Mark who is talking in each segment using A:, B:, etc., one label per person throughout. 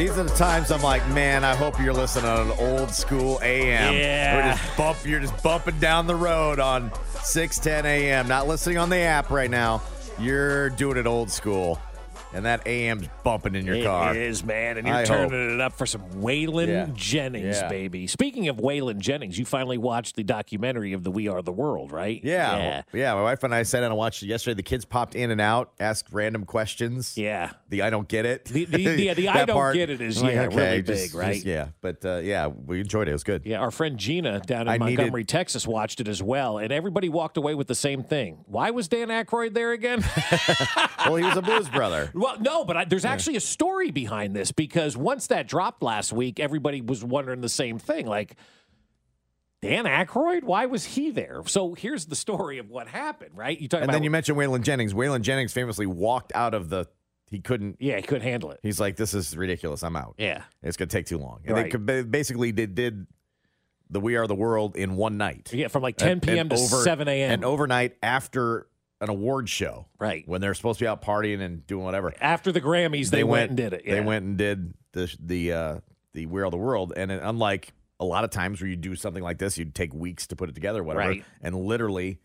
A: These are the times I'm like, man, I hope you're listening on an old school AM.
B: Yeah.
A: We're just bump, you're just bumping down the road on 610 AM. Not listening on the app right now. You're doing it old school. And that AM's bumping in your car.
B: It is, man. And you're
A: I
B: turning
A: hope.
B: it up for some Waylon
A: Yeah.
B: Jennings,
A: Yeah.
B: baby. Speaking of Waylon Jennings, you finally watched the documentary of the We Are the World, right?
A: Yeah,
B: Yeah.
A: yeah. My wife and I sat down and watched it yesterday. The kids popped in and out, asked random questions.
B: Yeah.
A: The I don't get it.
B: The- the- yeah, the I don't
A: part.
B: get it is,
A: like,
B: yeah,
A: okay,
B: really
A: just-
B: big, right?
A: just- yeah, but uh, yeah, we enjoyed it. It was good.
B: Yeah, our friend Gina down in
A: I needed-
B: Montgomery, Texas, watched it as well, and everybody walked away with the same thing. Why was Dan Aykroyd there again?
A: Well, he was a blues brother.
B: well, no, but I, there's actually a story behind this because once that dropped last week, everybody was wondering the same thing. Like, Dan Aykroyd, why was he there? So here's the story of what happened, right? You talk
A: And
B: about
A: then you mentioned Waylon Jennings. Waylon Jennings famously walked out of the. He couldn't.
B: yeah, he couldn't handle it.
A: He's like, "This is ridiculous. I'm out.
B: Yeah,
A: It's going to take too long." And
B: Right.
A: they basically did did the We Are the World in one night.
B: yeah, from like 10
A: And-
B: p.m. to
A: over-
B: 7 a.m.
A: and overnight after an award show,
B: right
A: when they're supposed to be out partying and doing whatever.
B: after the Grammys, they, went, and did it.
A: They went and did the the uh, the We Are the World, and it, unlike a lot of times where you do something like this, you'd take weeks to put it together, whatever,
B: Right.
A: and literally.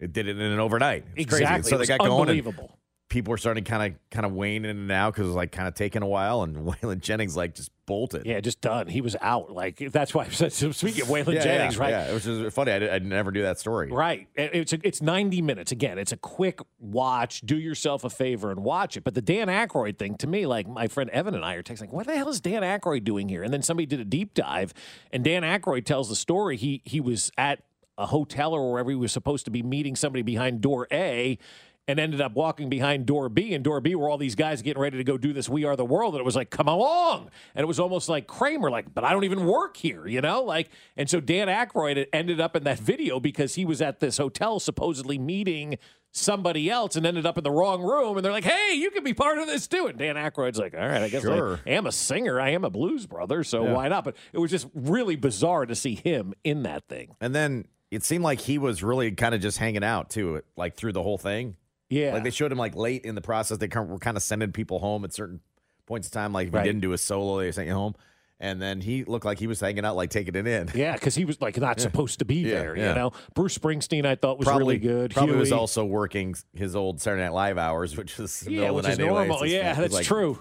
A: It did it in an overnight. It's crazy.
B: exactly.
A: So
B: It
A: they got going,
B: unbelievable.
A: People were starting to kind of kind of waning in and out because it was like kind of taking a while, and Waylon Jennings like just bolted.
B: Yeah, just done. He was out. Like that's why I said. So speaking of Waylon
A: yeah,
B: Jennings,
A: yeah,
B: right?
A: Yeah, it was just funny. I, I never knew that story.
B: Right. It's a, it's 90 minutes. Again, it's a quick watch. Do yourself a favor and watch it. But the Dan Aykroyd thing, to me, like my friend Evan and I are texting, like, what the hell is Dan Aykroyd doing here? And then somebody did a deep dive, and Dan Aykroyd tells the story. He he was at a hotel or wherever he was supposed to be meeting somebody behind door A. And ended up walking behind door B, and door B were all these guys getting ready to go do this "We Are the World," and it was like, "Come along!" And it was almost like Kramer, like, "But I don't even work here," you know, like. And so Dan Aykroyd ended up in that video because he was at this hotel supposedly meeting somebody else and ended up in the wrong room, and they're like, "Hey, you can be part of this too." And Dan Aykroyd's like, "All right, I guess
A: Sure.
B: I am a singer, I am a blues brother, so
A: Yeah.
B: why not?" But it was just really bizarre to see him in that thing.
A: And then it seemed like he was really kind of just hanging out too, like through the whole thing.
B: Yeah,
A: Like they showed him like late in the process. They kind of, were kind of sending people home at certain points in time. Like if
B: Right.
A: he didn't do a solo, they sent you home. And then he looked like he was hanging out, like taking it in.
B: Yeah, because he was like not supposed to be
A: Yeah,
B: there.
A: yeah.
B: You know, Bruce Springsteen, I thought was
A: probably
B: really good.
A: Probably was also working his old Saturday Night Live hours, which the
B: yeah, which is
A: anyway.
B: normal.
A: So
B: yeah, that's
A: like,
B: true.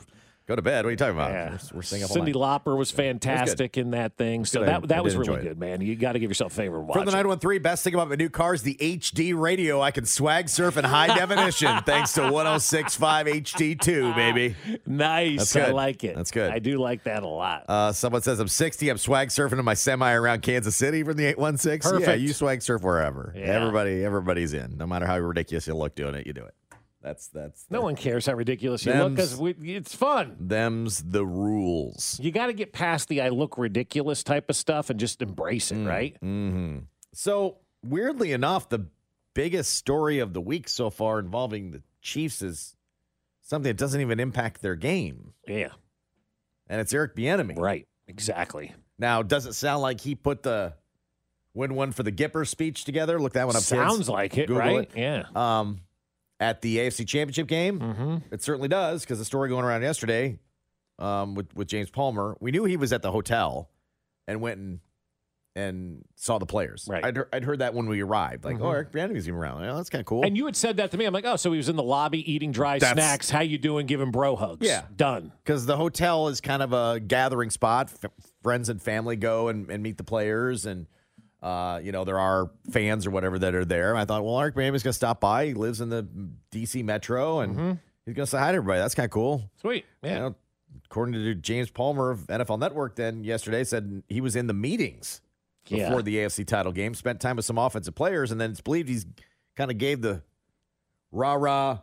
A: Go to bed. What are you talking about?
B: Yeah.
A: We're, we're staying up
B: Cindy. Lauper was fantastic in that thing. So
A: good. I-
B: that that
A: I
B: was really good, man. You got to give yourself a favor and watch
A: From the
B: it.
A: 913, best thing about my new car is the HD radio. I can swag surf in high definition thanks to 1065 HD2, baby.
B: Nice. I like it.
A: That's good.
B: I do like that a lot.
A: Uh, someone says I'm 60. I'm swag surfing in my semi around Kansas City from the 816. Yeah, you swag surf wherever.
B: Yeah.
A: Everybody, everybody's in. No matter how ridiculous you look doing it, you do it. That's that's
B: No one cares how ridiculous you look because it's fun.
A: them's the rules.
B: You got to get past the I look ridiculous type of stuff and just embrace it, right?
A: Mm-hmm. So weirdly enough, the biggest story of the week so far involving the Chiefs is something that doesn't even impact their game,
B: Yeah,
A: and it's Eric Bieniemy.
B: right. Exactly.
A: Now, does it sound like he put the win one for the Gipper speech together? Look that one up. kids.
B: Sounds like it,
A: Google
B: right?
A: it.
B: Yeah.
A: Um, at the AFC Championship game,
B: Mm-hmm.
A: it certainly does because the story going around yesterday um, with with James Palmer, we knew he was at the hotel and went and and saw the players.
B: Right.
A: I'd, heard- I'd heard that when we arrived. Like,
B: Mhm.
A: oh, Eric Bieniemy's even around. Oh, that's kind of cool.
B: And you had said that to me. I'm like, oh, so he was in the lobby eating dry
A: That's-
B: snacks. How you doing? Giving bro hugs.
A: Yeah.
B: done.
A: because the hotel is kind of a gathering spot. F- friends and family go and, and meet the players, and uh, you know there are fans or whatever that are there. And I thought, well, Eric Bieniemy's going to stop by. He lives in the D.C. metro, and he's going to say hi to everybody. That's kind of cool.
B: Sweet. Yeah.
A: You know, according to James Palmer of NFL Network, then yesterday said he was in the meetings
B: Yeah.
A: before the AFC title game, spent time with some offensive players, and then it's believed he's kind of gave the rah rah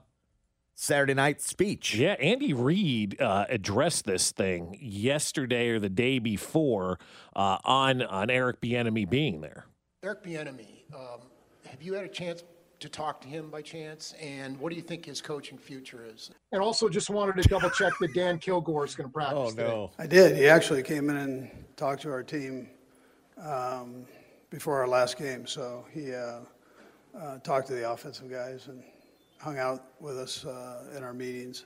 A: Saturday night speech.
B: Yeah, Andy Reid uh, addressed this thing yesterday or the day before uh, on on Eric Bieniemy being there.
C: Eric Bieniemy, um, have you had a chance to talk to him by chance? And what do you think his coaching future is? And also, just wanted to double check that Dan Kilgore is going to practice. Oh today.
D: I did. He actually came in and talked to our team um, before our last game. So he uh, uh, talked to the offensive guys and hung out with us uh, in our meetings.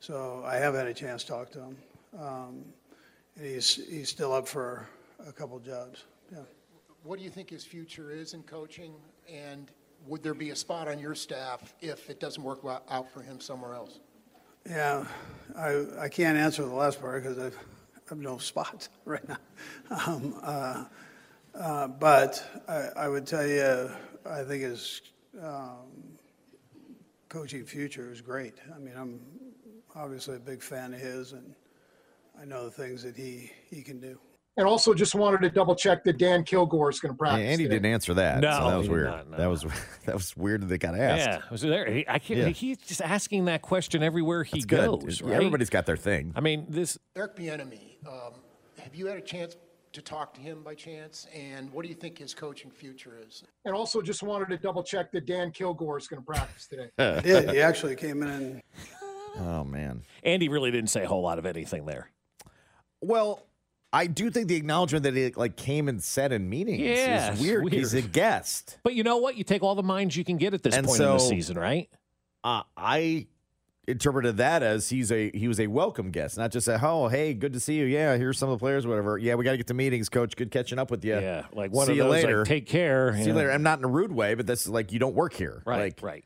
D: So I have had a chance to talk to him. Um, and he's, he's still up for a couple jobs. Yeah.
C: What do you think his future is in coaching? And would there be a spot on your staff if it doesn't work out for him somewhere else?
D: Yeah, I, I can't answer the last part because I've, I have no spot right now. Um, uh, uh, but I, I would tell you, I think his um, coaching future is great. I mean, I'm obviously a big fan of his, and I know the things that he, he can do.
C: And also, just wanted to double check that Dan Kilgore is going to
A: Yeah,
C: practice.
A: Andy
C: today.
A: didn't answer that.
B: No,
A: so that was weird.
B: not, no.
A: That was that was weird that they got asked.
B: Yeah, was there? He, I can't.
A: Yeah.
B: He's just asking that question everywhere he
A: That's
B: goes.
A: Yeah,
B: Right?
A: Everybody's got their thing.
B: I mean, this.
C: Eric Bieniemy, um, have you had a chance to talk to him by chance? And what do you think his coaching future is? And also, just wanted to double check that Dan Kilgore is going to practice today.
D: He did. He actually came in and
A: Oh man.
B: Andy really didn't say a whole lot of anything there.
A: Well, I do think the acknowledgement that it like came and said in meetings
B: Yeah,
A: is
B: it's
A: weird. He's a guest.
B: But you know what? You take all the minds you can get at this
A: And
B: point in the season, right?
A: Uh, I interpreted that as he's a he was a welcome guest, not just a oh hey good to see you. Yeah here's some of the players whatever. Yeah we got to get to meetings coach. Good catching up with you
B: Yeah, like one
A: see
B: of
A: you
B: those, like,
A: later.
B: take care,
A: see
B: yeah.
A: you later. I'm not in a rude way but that's like you don't work here.
B: Right,
A: like
B: right.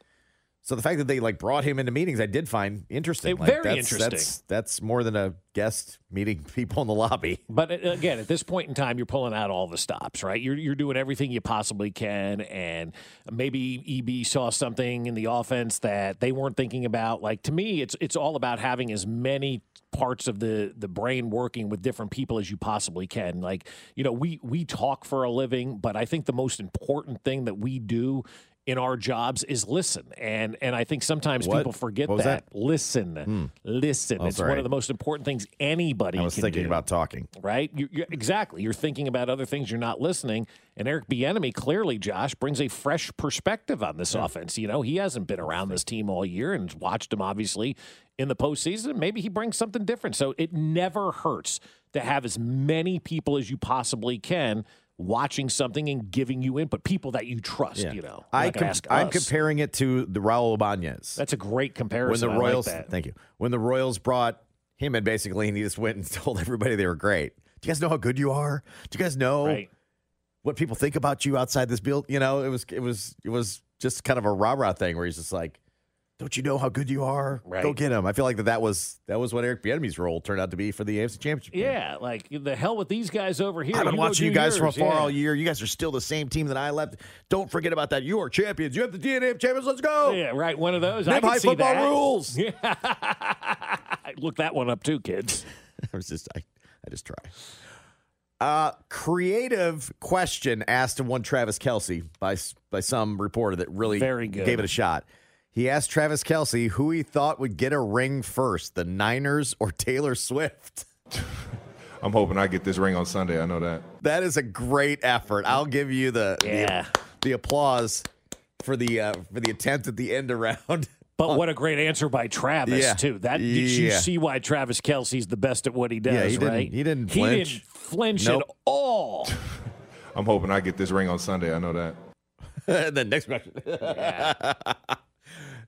A: So the fact that they like brought him into meetings I did find interesting
B: It-
A: Like,
B: very
A: that's,
B: interesting.
A: that's, that's more than a guest meeting people in the lobby
B: But uh, again, at this point in time, you're pulling out all the stops, right? You're you're doing everything you possibly can, and maybe EB saw something in the offense that they weren't thinking about. Like to me, it's it's all about having as many parts of the the brain working with different people as you possibly can. Like you know, we we talk for a living, but I think the most important thing that we do in our jobs is listen and and I think sometimes
A: What?
B: people forget
A: What
B: that.
A: that?
B: listen hmm. listen
A: Oh,
B: it's one of the most important things anybody
A: I was
B: can
A: thinking
B: do
A: about talking
B: right? You, you, exactly. You're thinking about other things. You're not listening. And Eric Bieniemy clearly, Josh, brings a fresh perspective on this offense. You know, he hasn't been around this team all year and watched them obviously in the postseason. Maybe he brings something different. So it never hurts to have as many people as you possibly can watching something and giving you input. People that you trust.
A: Yeah.
B: You know,
A: I com- I'm comparing it to the Raul Ibanez
B: That's a great comparison.
A: when
B: the like
A: Royals
B: that.
A: thank you when the Royals brought him in basically and he just went and told everybody they were great. Do you guys know how good you are? Do you guys know
B: Right.
A: what people think about you outside this build? You know, it was it was it was just kind of a rah rah thing where he's just like, "Don't you know how good you are? Go get him." I feel like that, that was that was what Eric Bieniemy's role turned out to be for the AFC Championship. game.
B: Yeah, like the hell with these guys over here.
A: I've been
B: You
A: watching you guys from afar
B: Yeah.
A: all year. You guys are still the same team that I left. Don't forget about that. You are champions. You have the DNA of champions. Let's go.
B: Yeah, right. One of those. I
A: Name
B: can
A: high football
B: that.
A: rules.
B: Look that one up too, kids.
A: I was just I, I just try. Uh, creative question asked to one Travis Kelce by by some reporter that really
B: Very good.
A: gave it a shot. He asked Travis Kelce who he thought would get a ring first, the Niners or Taylor Swift.
E: I'm hoping I get this ring on Sunday. I know that.
A: That is a great effort. I'll give you the
B: Yeah.
A: the, the applause for the uh, for the attempt at the end around.
B: But what a great answer by Travis
A: Yeah.
B: too. That did you see why Travis Kelce's the best at what he does?
A: Yeah, he didn't- he didn't
B: He
A: flinch.
B: didn't flinch
A: Nope.
B: at all.
E: I'm hoping I get this ring on Sunday. I know that.
A: and then next question.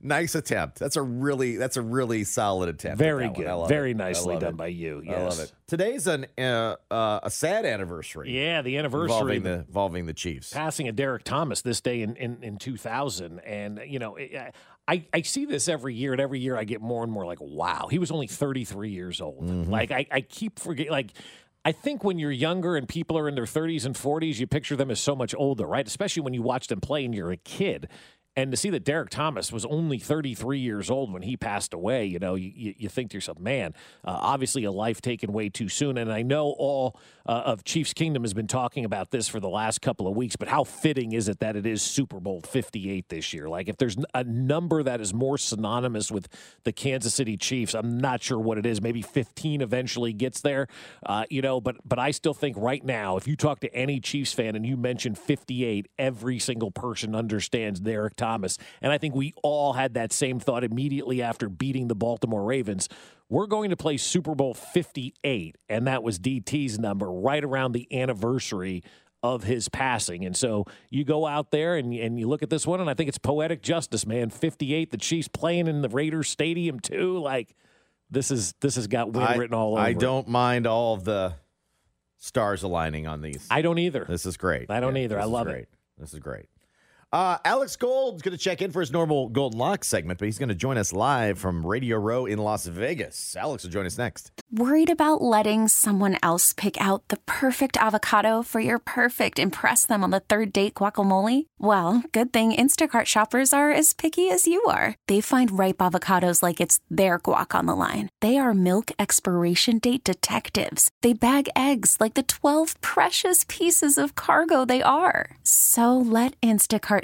A: Nice attempt. That's a really that's a really solid attempt.
B: Very good. Very
A: it.
B: Nicely done
A: it.
B: by you.
A: I love
B: Yes.
A: it. Today's an uh, uh, a sad anniversary.
B: Yeah, the anniversary
A: involving the involving the Chiefs.
B: passing of Derrick Thomas this day in, in, in 2000. And, you know, it- I, I see this every year, and every year I get more and more like, wow, he was only 33 years old.
A: Mm-hmm.
B: Like, I, I keep forgetting, like, I think when you're younger and people are in their 30s and 40s, you picture them as so much older, right? Especially when you watch them play and you're a kid. And to see that Derrick Thomas was only 33 years old when he passed away, you know, you, you, think to yourself, man, uh, obviously a life taken way too soon. And I know all uh, of Chiefs Kingdom has been talking about this for the last couple of weeks, but how fitting is it that it is Super Bowl 58 this year? Like, if there's a number that is more synonymous with the Kansas City Chiefs, I'm not sure what it is. Maybe 15 eventually gets there, uh, you know, but, but I still think right now, if you talk to any Chiefs fan and you mention 58, every single person understands Derek. And I think we all had that same thought immediately after beating the Baltimore Ravens. We're going to play Super Bowl 58, and that was DT's number right around the anniversary of his passing. And so you go out there and, and you look at this one, and I think it's poetic justice, man. 58, the Chiefs playing in the Raiders Stadium, too. Like, this is this has got win
A: I,
B: written all over.
A: I don't mind all of the stars aligning on these.
B: I don't either.
A: This is great.
B: I don't either. I love it.
A: This is great. Uh, Alex Gold's going to check in for his normal Golden Lock segment, but he's going to join us live from Radio Row in Las Vegas. Alex will join us next.
F: Worried about letting someone else pick out the perfect avocado for your perfect impress them on the third date guacamole? Well, good thing Instacart shoppers are as picky as you are. They find ripe avocados like it's their guac on the line. They are milk expiration date detectives. They bag eggs like the 12 precious pieces of cargo they are. So let Instacart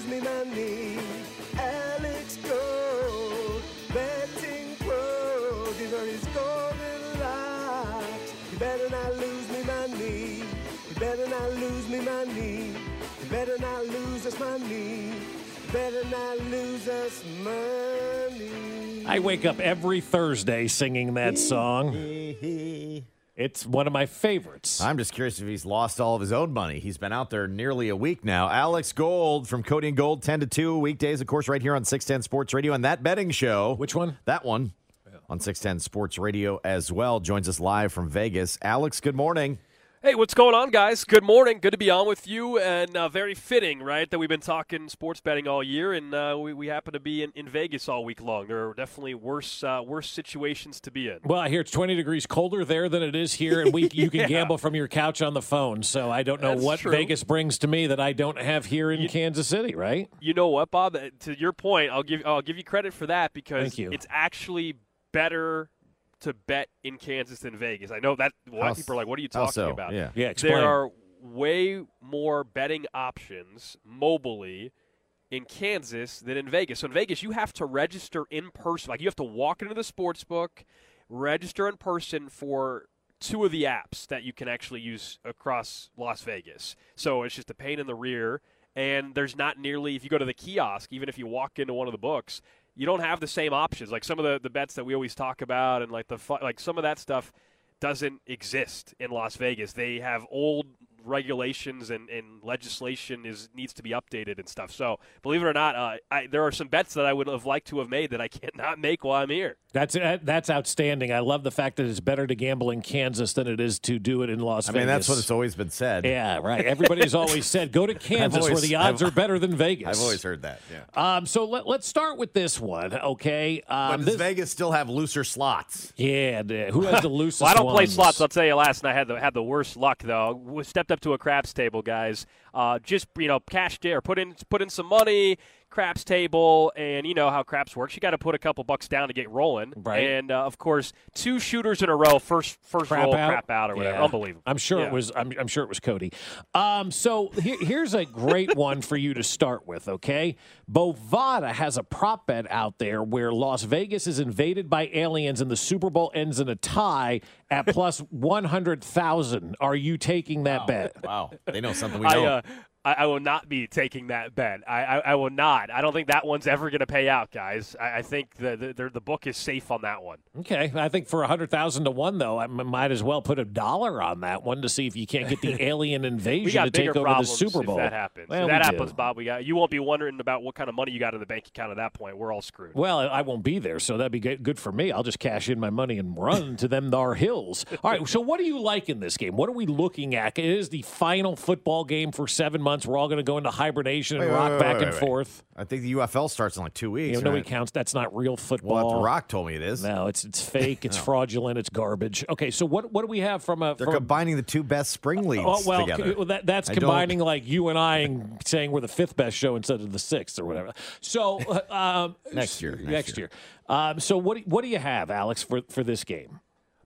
G: money. Better not lose us money. Better not lose us money.
B: I wake up every Thursday singing that song. It's one of my favorites.
A: I'm just curious if he's lost all of his own money. He's been out there nearly a week now. Alex Gold from Cody and Gold, 10 to 2 weekdays, of course, right here on 610 Sports Radio. And that betting show.
B: Which one?
A: That one on 610 Sports Radio as well. Joins us live from Vegas. Alex, good morning.
H: Hey, what's going on, guys? Good morning. Good to be on with you, and uh, very fitting, right, that we've been talking sports betting all year, and uh, we, we happen to be in, in Vegas all week long. There are definitely worse uh, worse situations to be in.
B: Well, I hear it's 20 degrees colder there than it is here, and we you can
H: Yeah.
B: gamble from your couch on the phone. So I don't know
H: That's
B: what
H: true.
B: Vegas brings to me that I don't have here in Kansas City, right?
H: You know what, Bob? Uh, To your point, I'll give I'll give you credit for that because
B: you.
H: it's actually better to bet in Kansas than Vegas? I know that a lot
A: How
H: of people are like, "What are you talking
A: so?
H: about?"
A: Yeah.
B: Yeah, explain.
H: there are way more betting options mobily in Kansas than in Vegas. So in Vegas, you have to register in person. Like you have to walk into the sports book, register in person for two of the apps that you can actually use across Las Vegas. So it's just a pain in the rear. And there's not nearly, if you go to the kiosk, even if you walk into one of the books, you don't have the same options. Like some of the, the bets that we always talk about and like the like some of that stuff doesn't exist in Las Vegas. They have old regulations and, and legislation is needs to be updated and stuff. So believe it or not, uh, I, there are some bets that I would have liked to have made that I cannot make while I'm here.
B: That's that's outstanding. I love the fact that it's better to gamble in Kansas than it is to do it in Las
A: I
B: Vegas.
A: I mean, that's what it's always been said.
B: Yeah, right. Everybody's always said go to Kansas where the odds
A: I've-
B: are better than Vegas.
A: I've always heard that. Yeah.
B: Um, so let, let's start with this one, okay? Um,
A: But does
B: this-
A: Vegas still have looser slots?
B: yeah, who has the loosest
H: well, I don't play slots. I'll tell you. Last night I had the had the worst luck though. We stepped up to a craps table, guys. Uh, just you know, cashed in or put in put in some money. Craps table, and you know how craps works. You got to put a couple bucks down to get rolling.
B: Right.
H: And uh, of course, two shooters in a row. First first
B: crap
H: roll,
B: out?
H: crap out or whatever.
B: Yeah.
H: Unbelievable.
B: I'm sure
H: Yeah.
B: it was. I'm, I'm sure it was Cody. Um, so here, here's a great one for you to start with. Okay, Bovada has a prop bet out there where Las Vegas is invaded by aliens and the Super Bowl ends in a tie at plus one hundred thousand. Are you taking that bet?
A: Wow, they know something we
H: I,
A: don't.
H: uh, I, I will not be taking that bet. I, I, I will not. I don't think that one's ever going to pay out, guys. I, I think the, the the- book is safe on that one.
B: Okay, I think for a hundred thousand to one though, I m- might as well put a dollar on that one to see if you can't get the alien invasion to take over the Super Bowl.
H: if that happens.
B: Well,
H: that happens,
B: do.
H: Bob, we got you won't be wondering about what kind of money you got in the bank account at that point. We're all screwed.
B: Well, I won't be there, so that'd be good good for me. I'll just cash in my money and run to them thar hills. All right, so what do you like in this game? What are we looking at? It is the final football game for seven months. We're all going to go into hibernation and
A: Wait,
B: rock
A: wait,
B: back
A: wait,
B: and
A: wait.
B: forth.
A: I think the UFL starts in like two weeks.
B: You know, nobody counts. That's not real football.
A: Well, The Rock told me it is.
B: No, it's it's fake. It's
A: No.
B: fraudulent. It's garbage. Okay, so what what do we have from a?
A: They're
B: from,
A: combining the two best spring leagues
B: Oh well, c- well, that, that's
A: I don't-
B: combining like you and I and saying we're the fifth best show instead of the sixth or whatever. So uh, um,
A: Next year,
B: next,
A: next
B: year. Um, so what do, what do you have, Alex, for for this game?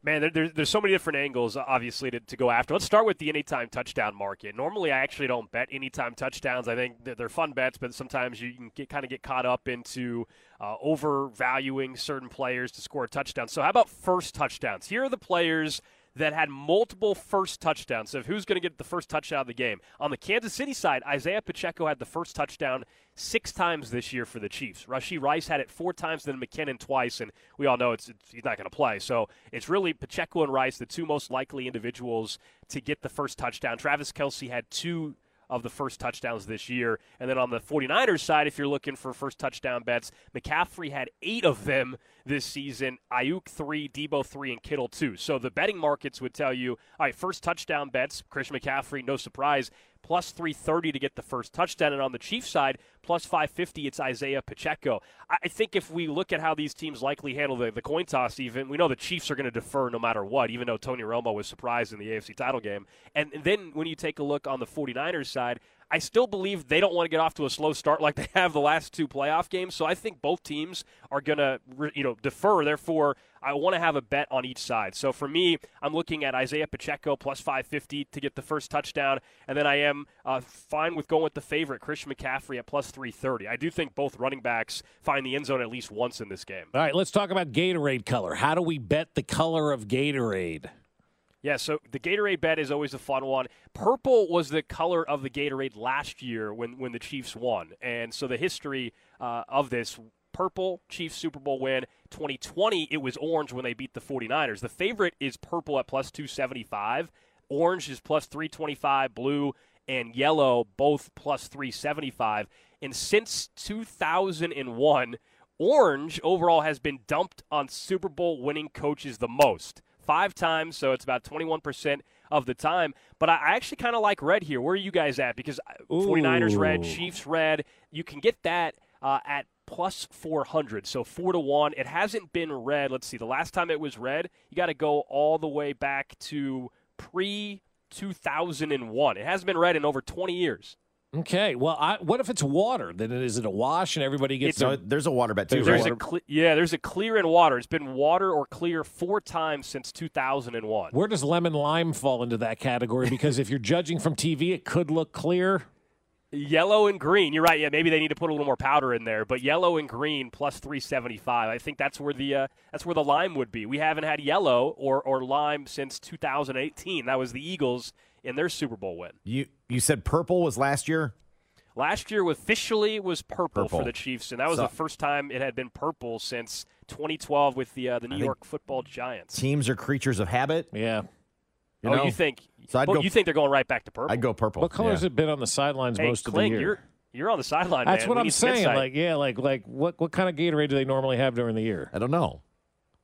H: Man, there, there's there's so many different angles, obviously, to, to go after. Let's start with the anytime touchdown market. Normally, I actually don't bet anytime touchdowns. I think that they're fun bets, but sometimes you can get kind of get caught up into uh, overvaluing certain players to score a touchdown. So, how about first touchdowns? Here are the players that had multiple first touchdowns. So, who's going to get the first touchdown of the game? On the Kansas City side, Isaiah Pacheco had the first touchdown six times this year for the Chiefs. Rashee Rice had it four times, then McKinnon twice, and we all know it's, it's he's not going to play. So it's really Pacheco and Rice, the two most likely individuals to get the first touchdown. Travis Kelce had two of the first touchdowns this year. And then on the 49ers side, if you're looking for first touchdown bets, McCaffrey had eight of them this season. Aiyuk three, Deebo three, and Kittle two. So the betting markets would tell you, all right, first touchdown bets, Christian McCaffrey, no surprise, plus 330 to get the first touchdown. And on the Chiefs side, plus 550, it's Isaiah Pacheco. I think if we look at how these teams likely handle the, the coin toss, even, we know the Chiefs are going to defer no matter what, even though Tony Romo was surprised in the AFC title game. And then when you take a look on the 49ers side, I still believe they don't want to get off to a slow start like they have the last two playoff games. So I think both teams are going to, you know, defer. Therefore, I want to have a bet on each side. So for me, I'm looking at Isaiah Pacheco plus 550 to get the first touchdown, and then I am uh, fine with going with the favorite Christian McCaffrey at plus 330. I do think both running backs find the end zone at least once in this game.
B: All right, let's talk about Gatorade color. How do we bet the color of Gatorade?
H: Yeah, so the Gatorade bet is always a fun one. Purple was the color of the Gatorade last year when, when the Chiefs won. And so the history uh, of this purple Chiefs Super Bowl win. 2020, it was orange when they beat the 49ers. The favorite is purple at plus 275. Orange is plus 325. Blue and yellow both plus 375. And since 2001, orange overall has been dumped on Super Bowl winning coaches the most five times, so it's about 21% of the time. But I actually kind of like red here. Where are you guys at? Because uh, 49ers red, Chiefs red. You can get that uh, at plus 400, so 4 to 1. It hasn't been red. Let's see. The last time it was red, you got to go all the way back to pre 2001. It hasn't been red in over 20 years.
B: Okay. Well, I, what if it's water? Then is it a wash and everybody gets
A: So
B: their
A: there's a water bet too.
H: There's
A: right?
H: a cle- yeah, there's a clear in water. It's been water or clear four times since 2001.
B: Where does lemon lime fall into that category? Because if you're judging from TV, it could look clear.
H: Yellow and green. You're right. Yeah, maybe they need to put a little more powder in there, but yellow and green plus 375. I think that's where the uh, that's where the lime would be. We haven't had yellow or or lime since 2018. That was the Eagles in their Super Bowl win.
A: You you said purple was last year.
H: Last year officially was purple,
A: Purple.
H: for the Chiefs, and that was
A: So-
H: the first time it had been purple since 2012 with the uh, the New York Football Giants.
A: Teams are creatures of habit.
B: Yeah.
A: You
H: oh,
A: know?
H: you think?
A: So I'd
H: well,
A: go-
H: you think they're going right back to purple?
A: I'd go purple.
B: What color
A: yeah.
B: has it been on the sidelines
H: Hey,
B: most
H: Kling,
B: of the year?
H: you're you're on the sideline.
B: That's
H: man.
B: what
H: We
B: I'm saying. Like, yeah, like, like, what, what kind of Gatorade do they normally have during the year?
A: I don't know.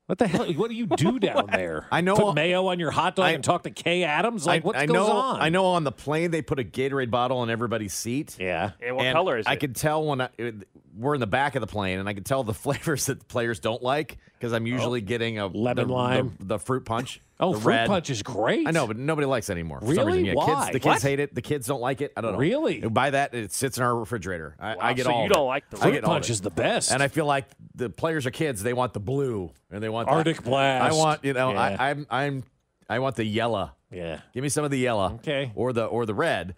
B: What the hell? What do you do down there?
A: I know-
B: Put mayo on your hot dog
A: I-
B: and talk to Kay Adams. Like,
A: I,
B: what
A: I
B: goes
A: know,
B: on?
A: I know on the plane they put a Gatorade bottle on everybody's seat.
B: Yeah.
H: And what color is
A: I
H: it?
A: I could tell when I, it- we're in the back of the plane, and I could tell the flavors that the players don't like because I'm usually getting a
B: Oh. Lemon
A: the,
B: lime.
A: the, the fruit punch.
B: Oh,
A: the
B: fruit
A: red.
B: punch is great.
A: I know, but nobody likes it anymore. For some
B: Really?
A: reason. Yeah,
B: Why?
A: Kids, the kids
B: What?
A: hate it. The kids don't like it. I don't know.
B: Really?
A: Buy that. It sits in our refrigerator. I, I
H: Wow,
A: get
H: so
A: all.
H: you don't like the
A: I
B: Fruit punch is the best.
A: And I feel like the players are kids. They want the blue, and they want the-
B: Arctic Blast.
A: I want you know.
B: Yeah.
A: I, I'm I'm I want the yellow.
B: yeah.
A: Give me some of the yellow.
B: Okay.
A: Or the or the red.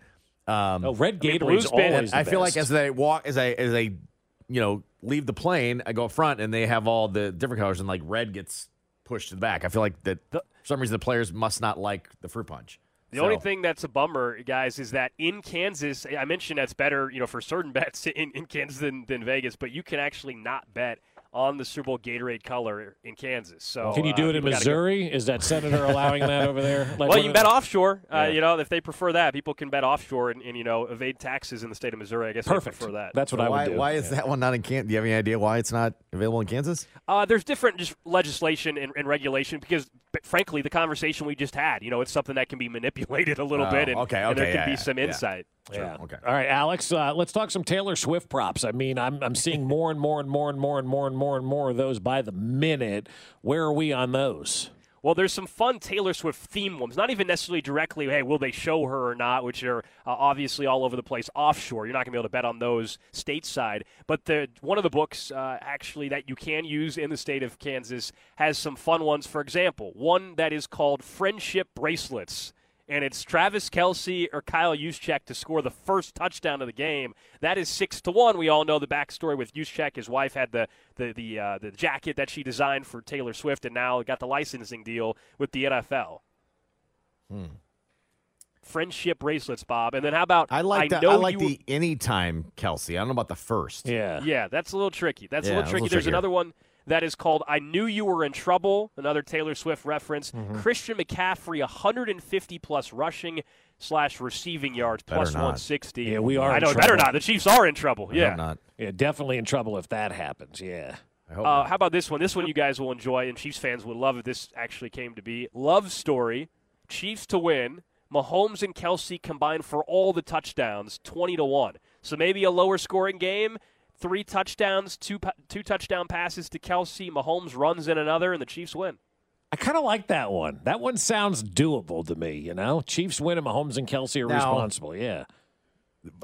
A: Um,
B: Oh, red
H: I mean,
B: Gatorade's
H: blue's been-
B: always
A: I feel like as they walk, as I as I, you know, leave the plane, I go up front, and they have all the different colors, and like red gets pushed to the back. I feel like that for some reason the players must not like the fruit punch.
H: The
A: So-
H: only thing that's a bummer, guys, is that in Kansas, I mentioned that's better, you know, for certain bets in, in Kansas than, than Vegas, but you can actually not bet on the Super Bowl Gatorade color in Kansas. So
B: Can you do
H: uh,
B: it in
H: people gotta go-
B: Missouri? Is that senator allowing that over there? Like,
H: well, you can
B: are-
H: bet offshore. Uh,
B: Yeah.
H: You know, if they prefer that, people can bet offshore and, and you know evade taxes in the state of Missouri. I guess
B: Perfect.
H: they prefer that.
B: That's what
A: So
B: I would
A: why
B: do.
A: why is that one not in Kansas? Do you have any idea why it's not available in Kansas?
H: Uh, there's different just legislation and, and regulation because, but frankly, the conversation we just had, you know, it's something that can be manipulated a little
A: Oh,
H: bit, and,
A: okay,
H: and there
A: okay,
H: can be
A: yeah,
H: some
A: yeah.
H: insight.
B: Yeah.
A: Okay.
B: All right, Alex. Uh, let's talk some Taylor Swift props. I mean, I'm I'm seeing more and more and more and more and more and more and more of those by the minute. Where are we on those?
H: Well, there's some fun Taylor Swift theme ones. Not even necessarily directly, hey, will they show her or not, which are uh, obviously all over the place offshore. You're not going to be able to bet on those stateside. But the one of the books uh, actually that you can use in the state of Kansas has some fun ones. For example, one that is called Friendship Bracelets. And it's Travis Kelce or Kyle Juszczyk to score the first touchdown of the game. That is six to one. We all know the backstory with Juszczyk. His wife had the the the, uh, the jacket that she designed for Taylor Swift, and now got the licensing deal with the NFL. Friendship bracelets, Bob. And then how about
A: I like
H: I
A: the
H: know
A: I like
H: you
A: the anytime Kelce. I don't know about the first.
B: Yeah.
H: Yeah, that's a little tricky. That's
A: Yeah,
H: a
A: it's
H: little
A: a
H: tricky.
A: little
H: There's
A: trickier.
H: another one that is called I Knew You Were in Trouble, another Taylor Swift reference.
A: Mm-hmm.
H: Christian McCaffrey, 150 plus rushing slash receiving yards,
A: Better
H: plus
A: not.
H: 160.
B: Yeah, we are
H: I
B: in
H: know, better not. The Chiefs are in trouble.
A: I
H: yeah.
A: not.
B: Yeah, definitely in trouble if that happens. Yeah.
A: I hope
H: Uh, how about this one? This one you guys will enjoy, and Chiefs fans would love if this actually came to be. Love story: Chiefs to win. Mahomes and Kelce combined for all the touchdowns, twenty to one. So maybe a lower scoring game. Three touchdowns, two two touchdown passes to Kelce. Mahomes runs in another, and the Chiefs win.
B: I kind of like that one. That one sounds doable to me. You know, Chiefs win and Mahomes and Kelce are
A: Now-
B: responsible. Yeah.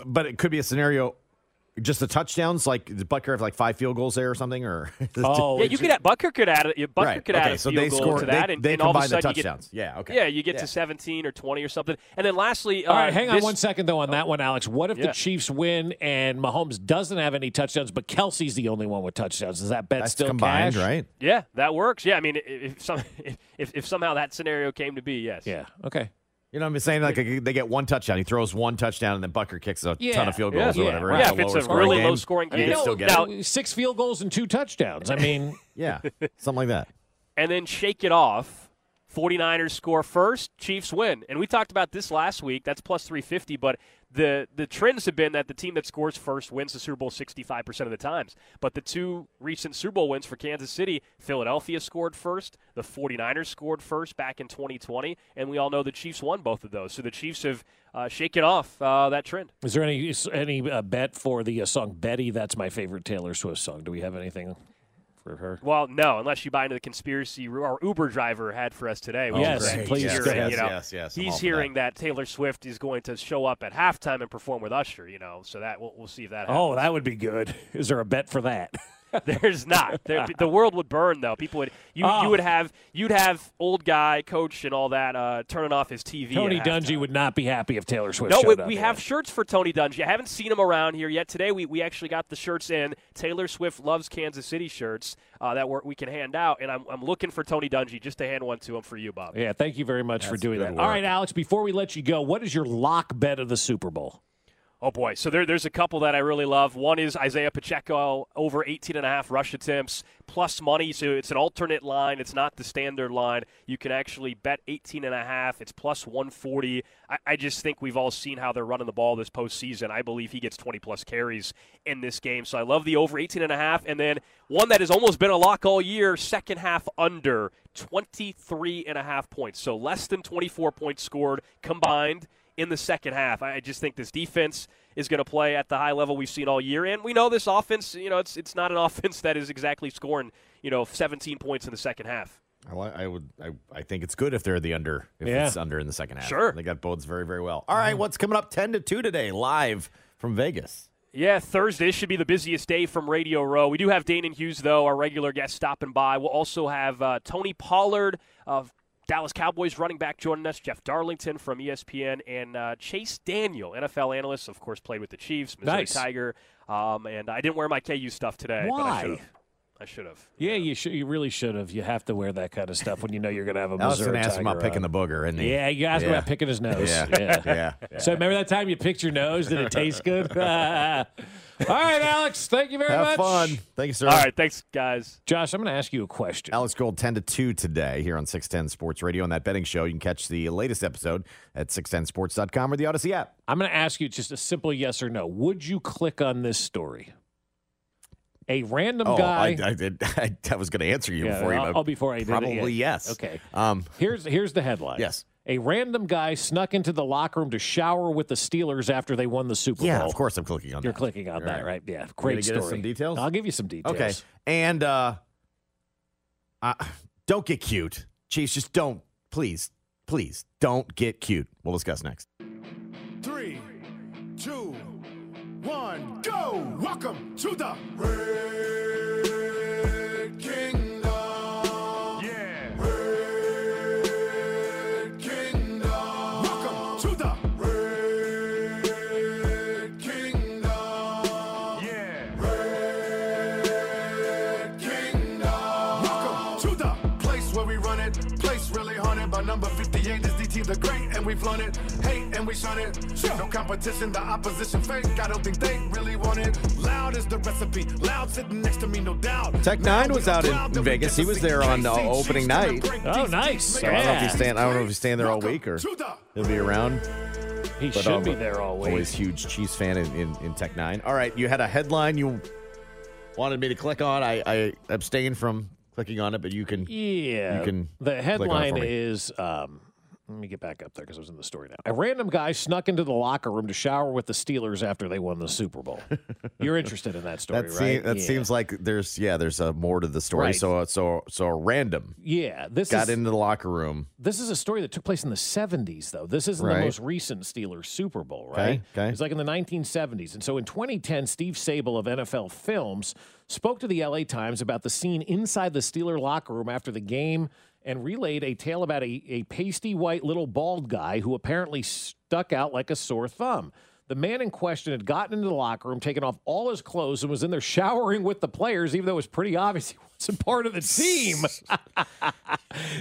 A: But it could be a scenario. Just the touchdowns, like did Butker have like five field goals there or something, or
B: Oh,
H: yeah, you could. Add, Butker could add. it. Butker
A: Right,
H: could
A: okay,
H: add a
A: so
H: field
A: they
H: goal
A: score-
H: to that,
A: they-
H: and,
A: they
H: and all of a
A: combine the
H: sudden you get-
A: touchdowns. Yeah, okay.
H: Yeah, you get
A: Yeah.
H: to seventeen or twenty or something, and then lastly,
B: All right,
H: uh,
B: hang on
H: this-
B: one second though on that one, Alex. What if
H: Yeah.
B: the Chiefs win and Mahomes doesn't have any touchdowns, but Kelce's the only one with touchdowns? Is that bet
A: That's
B: still
A: combined,
B: cash?
A: right?
H: Yeah, that works. Yeah, I mean, i- if some if, if somehow that scenario came to be, yes.
B: Yeah. Okay.
A: You know what I'm saying? Like they get one touchdown, he throws one touchdown, and then Butker kicks a
B: Yeah.
A: ton of field
H: Yeah.
A: goals or
B: Yeah.
A: whatever.
H: Yeah,
A: It's
H: if it's a really
A: game,
H: low-scoring
B: game,
A: you
B: mean,
A: can
B: no,
A: still get
B: now,
A: it.
B: six field goals and two touchdowns. I mean,
A: Yeah, something like that.
H: and then shake it off. 49ers score first, Chiefs win. And we talked about this last week. That's plus 350, but the the trends have been that the team that scores first wins the Super Bowl 65% of the times. But the two recent Super Bowl wins for Kansas City, Philadelphia scored first, the 49ers scored first back in 2020, and we all know the Chiefs won both of those. So the Chiefs have uh, shaken off uh, that trend.
B: is there any any uh, bet for the uh, song "Betty"? That's my favorite Taylor Swift song. Do we have anything for her.
H: Well, no, unless you buy into the conspiracy our Uber driver had for us today. which
B: Yes,
H: great.
B: please,
H: He's
B: yes,
H: hearing,
B: yes,
H: you know,
A: yes, yes,
H: He's
A: for
H: hearing that. Taylor Swift is going to show up at halftime and perform with Usher. You know, so that we'll, we'll see if that oh, happens.
B: Oh, that would be good. Is there a bet for that?
H: There's not. There, the world would burn though. People would you
B: Oh.
H: you would have you'd have old guy coach and all that uh, turning off his TV.
B: Tony
H: at
B: Dungy would not be happy if Taylor Swift
H: No, we,
B: up.
H: we
B: yeah.
H: have shirts for Tony Dungy. I haven't seen him around here yet. Today we, we actually got the shirts in. Taylor Swift loves Kansas City shirts uh, that we're, we can hand out, and I'm, I'm looking for Tony Dungy just to hand one to him for you, Bob.
B: Yeah, thank you very much for doing that.
A: work.
B: All right, Alex, before we let you go, what is your lock bet of the Super Bowl?
H: Oh boy, so there, there's a couple that I really love. One is Isaiah Pacheco over 18 and a half rush attempts plus money. So it's an alternate line. It's not the standard line. You can actually bet 18 and a half. It's plus 140. I, I just think we've all seen how they're running the ball this postseason. I believe he gets 20 plus carries in this game. So I love the over 18 and a half. And then one that has almost been a lock all year, second half under 23 and a half points. So less than 24 points scored combined in the second half. I just think this defense is going to play at the high level we've seen all year, and we know this offense. You know, it's it's not an offense that is exactly scoring you know 17 points in the second half.
A: I, I would. I, I think it's good if they're the under. If
H: Yeah.
A: it's under in the second half.
H: Sure.
A: I think that bodes very very well. All right, what's coming up ten to two today, live from Vegas.
H: Yeah, Thursday should be the busiest day from Radio Row. We do have Danan Hughes, though, our regular guest, stopping by. We'll also have uh, Tony Pollard of Dallas Cowboys running back joining us, Jeff Darlington from ESPN, and uh, Chase Daniel, NFL analyst, of course, played with the Chiefs, Missouri
B: Nice.
H: Tiger. Um, and I didn't wear my KU stuff today. But I
B: Why?
H: Should have. I should have.
B: Yeah, you should. You really should have. You have to wear that kind of stuff when you know you're going to have a
A: I was
B: Missouri
A: going to ask him about
B: Tiger
A: picking the booger, and he?
B: Yeah, you asked him
A: Yeah.
B: about picking his nose.
A: Yeah.
B: yeah.
A: Yeah.
B: So remember that time you picked your nose? Did it taste good? All right, Alex. Thank you very
A: Have
B: much.
A: fun. Thank you, sir.
H: All right, thanks, guys.
B: Josh, I'm going to ask you a question.
A: Alex Gold 10 to 2 today here on 610 Sports Radio on that betting show. You can catch the latest episode at 610sports.com or the Audacy app.
B: I'm going to ask you just a simple yes or no. Would you click on this story? A random
A: oh,
B: guy.
A: I, I, did, I, I was going to answer you
B: Yeah,
A: before you.
B: I'll- I'll before I did yeah.
A: Probably yes.
B: Okay.
A: Um,
B: Here's here's the headline.
A: Yes.
B: A random guy snuck into the locker room to shower with the Steelers after they won the Super
A: yeah,
B: Bowl.
A: Yeah, of course I'm clicking on that.
B: You're clicking on
A: You're
B: that, right? Yeah, great story.
A: Some details?
B: I'll give you some details.
A: Okay. And uh, uh, don't get cute. Chiefs, just don't. Please, please don't get cute. We'll discuss next.
G: Go! Welcome to the Red Kingdom. Yeah. Red Kingdom. Welcome to the Red Kingdom. Yeah. Red Kingdom. Welcome to the place where we run it. Place really haunted by number 58 is the the great, and we flown it. Hate and we shun it. No competition, the opposition fake. I don't think they really want it. Loud is the recipe. Loud sitting next to me, no doubt.
A: Tech N9ne was out in, in Vegas. He was there on uh, opening night.
B: Oh, nice.
A: So I don't know if he's
B: Yeah.
A: staying. I don't know if he's staying there all week or he'll be around.
B: He
A: But,
B: should
A: uh,
B: be there all week.
A: Always huge Chiefs fan in, in, in Tech N9ne. All right, you had a headline you wanted me to click on. I, I abstained from clicking on it, but you can.
B: Yeah.
A: you can.
B: The
A: click on
B: headline
A: for me.
B: is um, let me get back up there because I was in the story now. A random guy snuck into the locker room to shower with the Steelers after they won the Super Bowl. You're interested in that story,
A: That,
B: right?
A: seem- that
B: Yeah.
A: seems like there's yeah there's a more to the story.
B: Right.
A: So so so a random
B: Yeah, this
A: got
B: is
A: into the locker room.
B: this is a story that took place in the 70s, though. This isn't the most recent Steelers Super Bowl,
A: Okay,
B: right?
A: okay.
B: It's like in the 1970s. And so in 2010, Steve Sabol of NFL Films spoke to the LA Times about the scene inside the Steeler locker room after the game and relayed a tale about a, a pasty white little bald guy who apparently stuck out like a sore thumb. The man in question had gotten into the locker room, taken off all his clothes, and was in there showering with the players, even though it was pretty obvious he wasn't part of the team.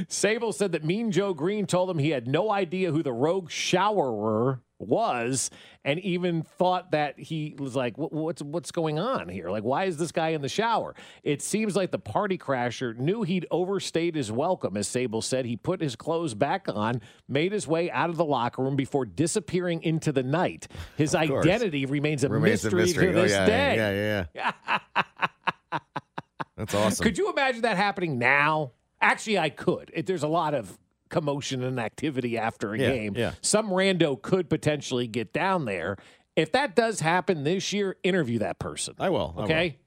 B: Sabol said that Mean Joe Greene told him he had no idea who the rogue showerer was, and even thought that he was like, "What's what's going on here? Like, why is this guy in the shower?" It seems like the party crasher knew he'd overstayed his welcome. As Sabol said, he put his clothes back on, made his way out of the locker room before disappearing into the night. His identity remains a
A: Remains a
B: mystery,
A: mystery.
B: to
A: Oh,
B: this
A: yeah,
B: day.
A: yeah, yeah, yeah. That's awesome.
B: Could you imagine that happening now? Actually, I could. It, there's a lot of commotion and activity after a
A: Yeah,
B: game.
A: yeah.
B: Some rando could potentially get down there. If that does happen this year, interview that person.
A: I will. I will.
B: Okay.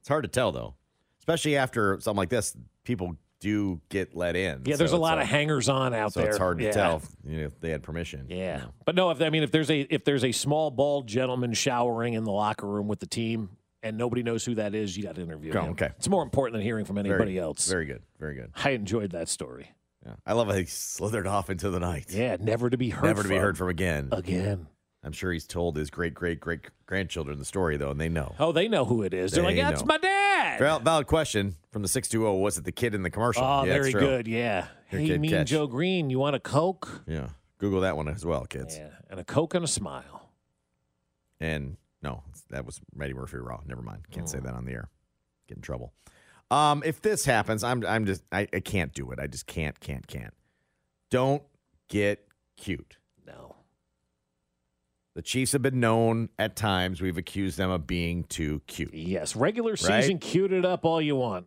A: It's hard to tell though, especially after something like this, people do get let in.
B: Yeah, there's
A: So
B: a lot
A: it's
B: of hangers on out
A: so
B: there.
A: So it's hard to
B: Yeah.
A: tell if, you know, if they had permission.
B: Yeah, but no. If I mean, if there's a if there's a small bald gentleman showering in the locker room with the team and nobody knows who that is, you got to interview
A: Oh,
B: him.
A: okay.
B: it's more important than hearing from
A: Very-
B: anybody else.
A: Very good. Very good.
B: I enjoyed that story.
A: Yeah. I love how he slithered off into the night.
B: Yeah, never to be heard.
A: Never to be
B: from.
A: heard from again.
B: Again.
A: I'm sure he's told his great great great grandchildren the story though, and they know.
B: Oh, they know who it is. They're like,
A: They
B: that's my dad.
A: Val- valid question from the six two zero. Was it the kid in the commercial?
B: Oh,
A: Yeah,
B: very good. Yeah.
A: Here,
B: hey, mean
A: catch.
B: Joe Greene, you want a Coke?
A: Yeah. Google that one as well, kids.
B: Yeah, and a Coke and a smile.
A: And no, that was Eddie Murphy Raw. Never mind. Can't
B: Oh.
A: say that on the air. Get in trouble. Um, if this happens, I'm I'm just I, I can't do it. I just can't, can't, can't. Don't get cute.
B: No.
A: The Chiefs have been known at times. We've accused them of being too cute.
B: Yes, regular
A: Right?
B: season, cute it up all you want.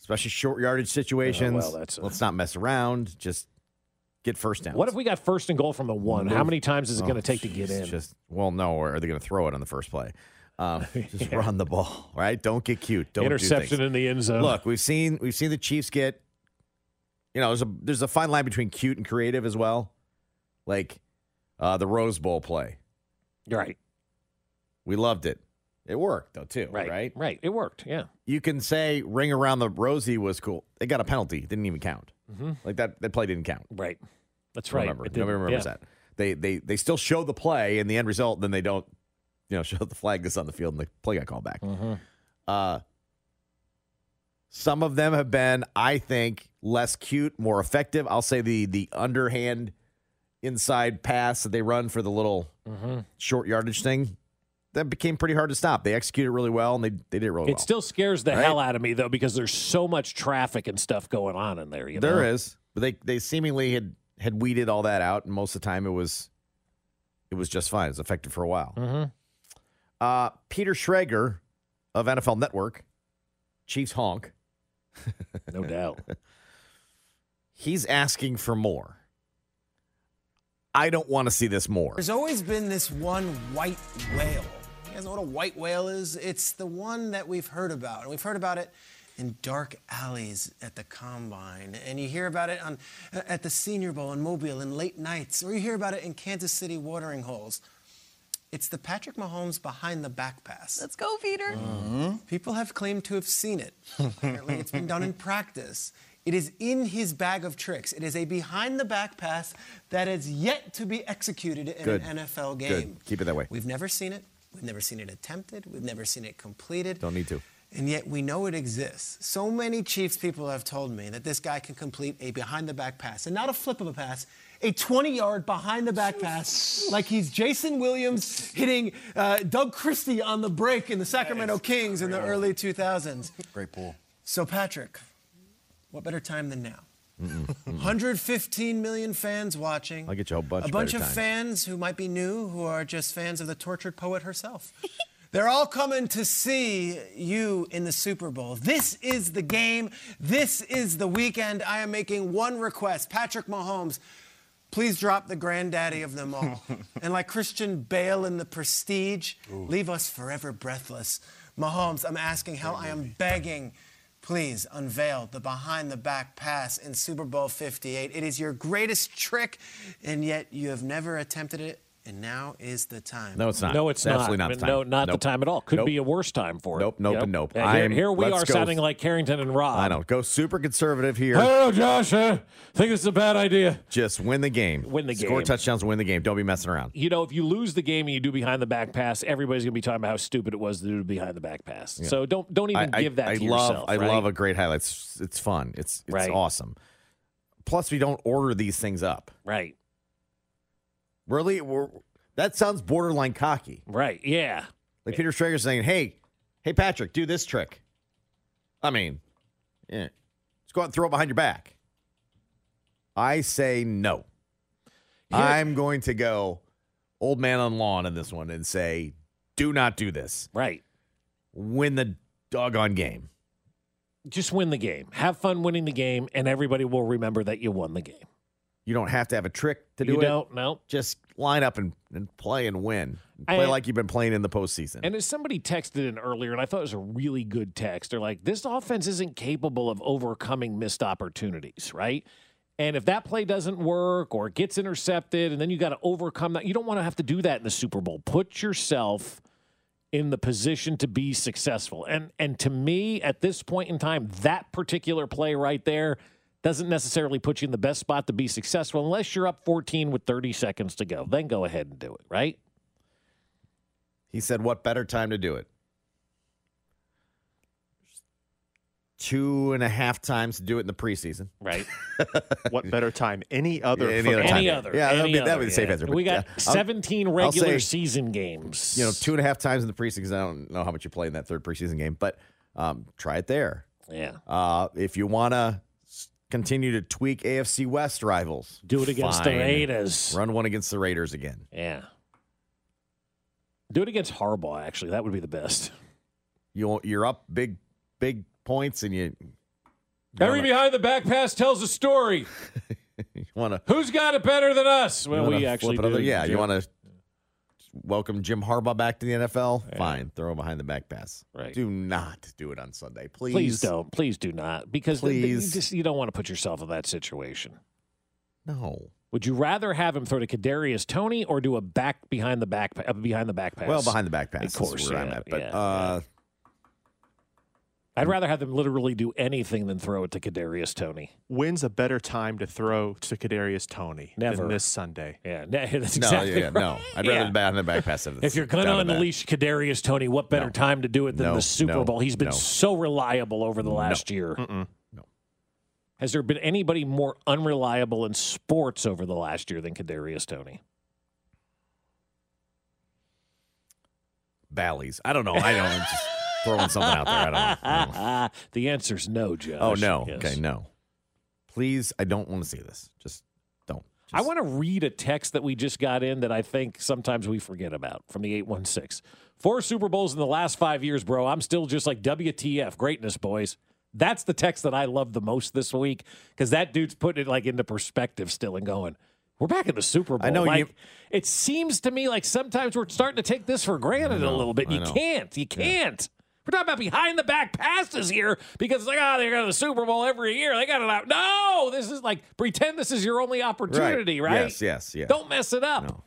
A: Especially short yardage situations.
B: Oh, well, that's a-
A: Let's not mess around. Just get first down.
B: What if we got first and goal from the one? How many times is it
A: Oh,
B: going to take to get in?
A: Just well, no. Or are they going to throw it on the first play? Um, just run the ball, right? Don't get cute. Don't
B: Interception
A: things.
B: in the end zone.
A: Look, we've seen we've seen the Chiefs get. You know, there's a there's a fine line between cute and creative as well, like uh, the Rose Bowl play.
B: Right.
A: We loved it. It worked though too,
B: Right.
A: right?
B: Right. It worked. Yeah.
A: You can say ring around the Rosie was cool. They got a penalty, didn't even count.
B: Mhm.
A: Like that that play didn't count.
B: Right. That's right.
A: Remember, nobody remembers
B: yeah.
A: that. They they they still show the play and the end result, then they don't, you know, show the flag that's on the field and the play got called back.
B: Mm-hmm.
A: Uh, some of them have been, I think, less cute, more effective. I'll say the the underhand inside pass that they run for the little
B: Mhm.
A: short yardage thing. That became pretty hard to stop. They executed really well and they, they did it really
B: It
A: well.
B: It still scares the
A: Right?
B: hell out of me though because there's so much traffic and stuff going on in there. You know?
A: There is, but they they seemingly had had weeded all that out, and most of the time it was it was just fine. It was effective for a while.
B: Mhm.
A: Uh, Peter Schrager of NFL Network, Chiefs honk.
B: No doubt.
A: He's asking for more. I don't want to see this more.
I: There's always been this one white whale. You guys know what a white whale is? It's the one that we've heard about. And we've heard about it in dark alleys at the combine. And you hear about it on at the Senior Bowl in Mobile in late nights, or you hear about it in Kansas City watering holes. It's the Patrick Mahomes behind the back pass.
J: Let's go, Peter. Uh-huh.
I: People have claimed to have seen it. Apparently, it's been done in practice. It is in his bag of tricks. It is a behind the back pass that is yet to be executed in
A: Good.
I: an NFL game.
A: Good. Keep it that way.
I: We've never seen it. We've never seen it attempted. We've never seen it completed.
A: Don't need to.
I: And yet we know it exists. So many Chiefs people have told me that this guy can complete a behind the back pass, and not a flip of a pass, a 20 yard behind the back pass, like he's Jason Williams hitting uh, Doug Christie on the break in the Sacramento Kings in the early 2000s.
K: Great pool.
I: So, Patrick, what better time than now? 115 million fans watching.
A: I'll get you a bunch
I: A bunch of fans who might be new, who are just fans of the tortured poet herself. They're all coming to see you in the Super Bowl. This is the game. This is the weekend. I am making one request. Patrick Mahomes, please drop the granddaddy of them all. and like Christian Bale in The Prestige, leave us forever breathless. Mahomes, I'm asking how I am begging. Please unveil the behind the back pass in Super Bowl 58. It is your greatest trick, and yet you have never attempted it, and now is the time.
A: No, it's not.
B: No, it's
A: Absolutely
B: not.
A: not the
B: No,
A: time.
B: not
A: Nope.
B: the time at all. Could
A: Nope.
B: be a worse time for it.
A: Nope, nope,
B: Yep.
A: nope.
B: Yeah, here,
A: I'm-
B: here we are
A: go-
B: sounding like Carrington and Rob.
A: I know. Go super conservative here.
B: Oh, Josh, I think this is a bad idea.
A: Just win the game.
B: Win the
A: Score
B: game.
A: Score touchdowns, win the game. Don't be messing around.
B: You know, if you lose the game and you do behind the back pass, everybody's gonna be talking about how stupid it was to do behind the back pass.
A: Yeah.
B: So don't don't even
A: I,
B: give that
A: I,
B: to
A: I love,
B: yourself.
A: I
B: right?
A: love a great highlight. It's, it's fun. It's it's
B: Right.
A: awesome. Plus, we don't order these things up.
B: Right.
A: Really, we're, that sounds borderline cocky.
B: Right. Yeah.
A: Like Peter Schrager saying, "Hey, hey, Patrick, do this trick." I mean, yeah, let's go out and throw it behind your back. I say no. I'm going to go old man on lawn in this one and say, do not do this.
B: Right.
A: Win the doggone game.
B: Just win the game. Have fun winning the game, and everybody will remember that you won the game.
A: You don't have to have a trick to do
B: You
A: it.
B: don't, no.
A: Just line up and, and play and win. Play
B: I-
A: like you've been playing in the postseason.
B: And as somebody texted in earlier, and I thought it was a really good text, they're like, this offense isn't capable of overcoming missed opportunities, right? And if that play doesn't work or gets intercepted, and then you got to overcome that, you don't want to have to do that in the Super Bowl. Put yourself in the position to be successful. And and to me, at this point in time, that particular play right there doesn't necessarily put you in the best spot to be successful unless you're up 14 with 30 seconds to go. Then go ahead and do it, right?
A: He said, What better time to do it? Two and a half times to do it in the preseason.
B: Right.
J: what better time? Any other?
A: Yeah, any other time.
B: Any other.
A: Yeah, that'd
B: any
A: be, that'd be the safe
B: yeah.
A: answer.
B: We got
A: yeah, I'll-
B: 17
A: I'll
B: regular
A: say,
B: season games.
A: You know, two and a half times in the preseason because I don't know how much you play in that third preseason game, but um, try it there.
B: Yeah.
A: Uh, if you want to continue to tweak AFC West rivals,
B: Do it against the. Raiders.
A: Run one against the Raiders again.
B: Yeah. Do it against Harbaugh, actually. That would be the best.
A: You you're up big big points and you
B: Every behind the back pass tells a story.
A: you want to
B: Who's got it better than us? Well, we actually do.
A: yeah, you want to welcome Jim Harbaugh back to the NFL? Fine, throw him behind the back pass.
B: Right.
A: Do not do it on Sunday, please.
B: Please don't. Please do not. Because th- th- you
A: Please.
B: just you don't want to put yourself in that situation.
A: No.
B: Would you rather have him throw to Kadarius Toney or do a back behind the back uh, behind the back pass?
A: Well, behind the back pass.
B: Of course, yeah,
A: I'm at. But
B: yeah,
A: uh,
B: I'd rather have them literally do anything than throw it to Kadarius Toney.
J: When's a better time to throw to Kadarius Toney
B: Never.
J: than this Sunday?
B: Yeah, ne- that's
A: no,
B: exactly
A: yeah,
B: right.
A: no. I'd
B: Yeah.
A: rather the behind the back pass. than
B: If you're going to unleash Kadarius Toney, what better
A: No.
B: time to do it than
A: No,
B: the Super
A: no,
B: Bowl? He's been
A: no.
B: so reliable over the last year. Has there been anybody more unreliable in sports over the last year than Kadarius Toney?
A: Bally's. I don't know. I don't. Just throwing something out there. I don't know. I don't know.
B: the answer's no, Josh.
A: Oh no.
B: Yes.
A: Okay, no. Please, I don't want to see this. Just don't.
B: I want to read a text that we just got in that I think sometimes we forget about from the 816. Four Super Bowls in the last five years, bro. I'm still just like WTF. Greatness, boys. That's the text that I love the most this week because that dude's putting it like into perspective still and going, we're back in the Super Bowl.
A: I know you-
B: like, It seems to me like sometimes we're starting to take this for granted a little bit. You can't. You can't. We're talking about behind the back passes here because it's like, oh, they go to the Super Bowl every year. They got it out. No, this is like pretend this is your only opportunity, right?
A: Yes, yes, yes.
B: Don't mess it up.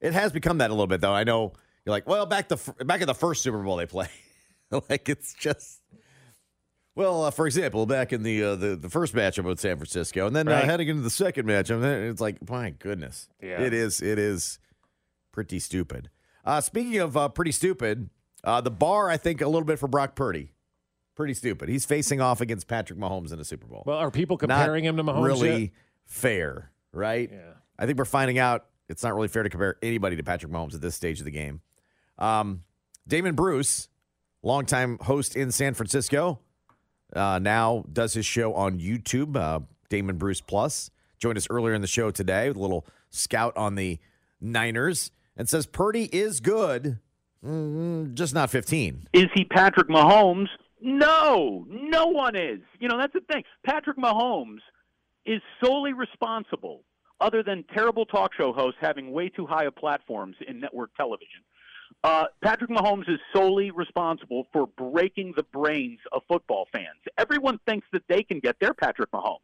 A: It has become that a little bit, though. I know you're like, well, back the back in the first Super Bowl they play, like it's just. Well, uh, for example, back in the, uh, the the first matchup with San Francisco, and then uh,
B: Right.
A: heading into the second matchup, it's like, my goodness,
B: Yeah.
A: it is it is pretty stupid. Uh, speaking of uh, pretty stupid, uh, the bar I think a little bit for Brock Purdy, pretty stupid. He's facing off against Patrick Mahomes in the Super Bowl.
B: Well, are people
A: Not
B: comparing him to Mahomes?
A: Really
B: yet?
A: fair, right? Yeah. I think we're finding out it's not really fair to compare anybody to Patrick Mahomes at this stage of the game. Um, Damon Bruce, longtime host in San Francisco, uh, now does his show on YouTube, uh, Damon Bruce Plus. Joined us earlier in the show today with a little scout on the Niners and says Purdy is good, mm, just not 15.
K: Is he Patrick Mahomes? No, no one is. You know, that's the thing. Patrick Mahomes is solely responsible, other than terrible talk show hosts having way too high of platforms in network television. Uh, Patrick Mahomes is solely responsible for breaking the brains of football fans. Everyone thinks that they can get their Patrick Mahomes.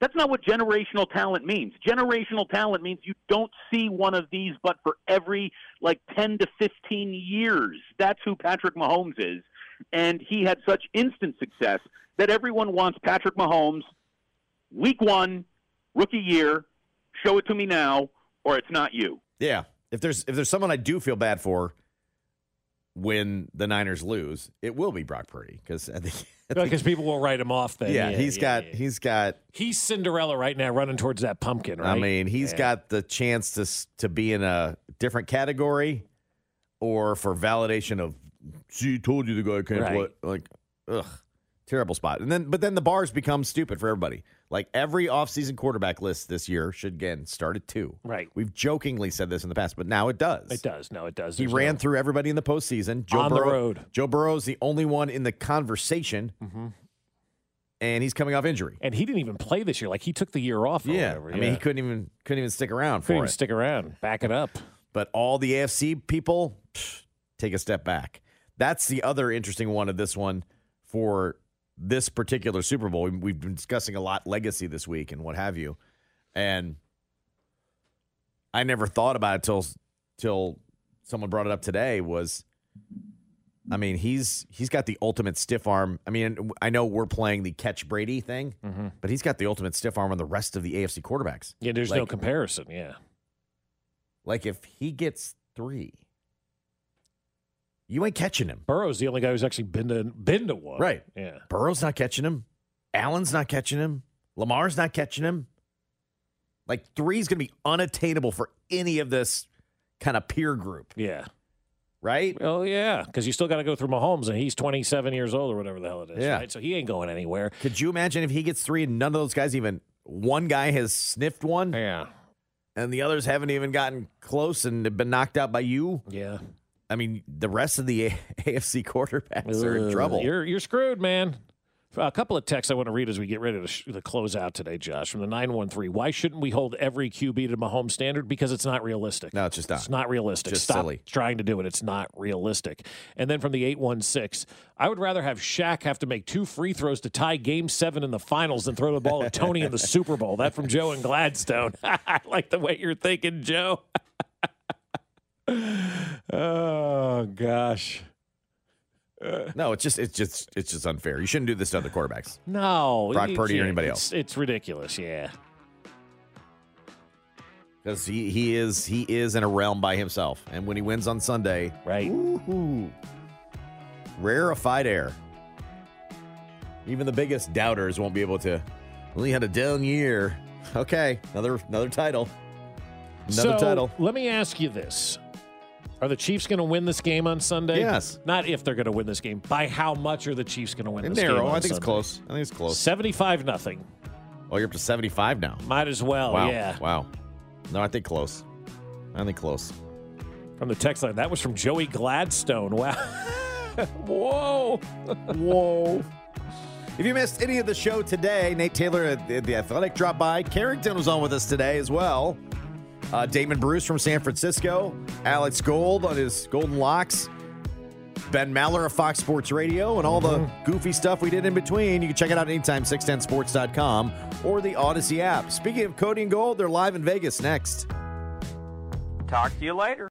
K: That's not what generational talent means. Generational talent means you don't see one of these but for every like 10 to 15 years. That's who Patrick Mahomes is. And he had such instant success that everyone wants Patrick Mahomes week one, rookie year, show it to me now, or it's not you.
A: Yeah. If there's if there's someone I do feel bad for when the Niners lose, it will be Brock Purdy because I think,
B: Because people will write him off then.
A: yeah, he's got he's got
B: He's Cinderella right now running towards that pumpkin, right?
A: I mean, he's
B: Yeah.
A: got the chance to to be in a different category or for validation of she told you the guy can't
B: Right.
A: play like ugh terrible spot. And then but then the bars become stupid for everybody. Like every offseason quarterback list this year should again start at 2.
B: Right.
A: We've jokingly said this in the past, but now it does.
B: It does. No, it does.
A: He
B: There's
A: ran
B: no-
A: through everybody in the postseason. Joe
B: On the
A: Burrow,
B: road.
A: Joe Burrow's the only one in the conversation.
B: Mm-hmm.
A: and he's coming off injury.
B: And he didn't even play this year. Like he took the year off. Or
A: Yeah,
B: whatever.
A: I mean he couldn't even couldn't even stick around for
B: Couldn't even
A: it.
B: stick around. Back it up.
A: But all the AFC people take a step back. That's the other interesting one of this one for this particular Super Bowl. We- We've been discussing a lot legacy this week and what have you, and I never thought about it till till someone brought it up today. Was I mean he's he's got the ultimate stiff arm. I mean I know we're playing the catch Brady thing,
B: Mhm.
A: but he's got the ultimate stiff arm on the rest of the AFC quarterbacks.
B: Yeah, there's no comparison. Yeah.
A: Like if he gets three, you ain't catching him.
B: Burrow's the only guy who's actually been to been to one.
A: Right.
B: Yeah.
A: Burrow's not catching him. Allen's not catching him. Lamar's not catching him. Like three's going to be unattainable for any of this kind of peer group,
B: Yeah.
A: right?
B: Well, yeah, because you still got to go through Mahomes, and he's 27 years old or whatever the hell it is.
A: Yeah.
B: Right? So he ain't going anywhere.
A: Could you imagine if he gets three and none of those guys even one guy has sniffed one?
B: Yeah.
A: And the others haven't even gotten close and been knocked out by you?
B: Yeah.
A: I mean, the rest of the AFC quarterbacks are in trouble.
B: You're you're screwed, man. A couple of texts I want to read as we get ready to, sh- to close out today, Josh, from the 913. Why shouldn't we hold every QB to Mahomes standard? Because it's not realistic.
A: No, it's just not.
B: It's not realistic.
A: Just
B: Stop
A: silly.
B: trying to do it. It's not realistic. And then from the 816, I would rather have Shaq have to make two free throws to tie game seven in the finals than throw the ball at Toney in the Super Bowl. That from Joe and Gladstone. I like the way you're thinking, Joe. Oh, gosh.
A: no, it's just it's just it's just unfair. You shouldn't do this to other quarterbacks.
B: No.
A: Brock Purdy or anybody else.
B: It's ridiculous, yeah.
A: because he, he is he is in a realm by himself. And when he wins on Sunday,
B: right,
A: woohoo, rarefied air. Even the biggest doubters won't be able to. He had a down year. Okay, another another title, another
B: so,
A: title.
B: Let me ask you this. Are the Chiefs going to win this game on Sunday?
A: Yes.
B: Not if they're going to win this game. By how much are the Chiefs going to win this
A: Narrow.
B: game? on
A: I think it's close. I think it's close.
B: 75 nothing.
A: Oh, you're up to seventy five now.
B: Might as well,
A: wow.
B: yeah.
A: Wow. No, I think close. I think close.
B: From the text line. That was from Joey Gladstone. Wow. Whoa.
A: Whoa. If you missed any of the show today, Nate Taylor at the, the Athletic dropped by. Carrington was on with us today as well. Uh, Damon Bruce from San Francisco. Alex Gold on his Golden Locks. Ben Maller of Fox Sports Radio and all the goofy stuff we did in between. You can check it out anytime, 610sports.com or the Audacy app. Speaking of Cody and Gold, they're live in Vegas next.
L: Talk to you later.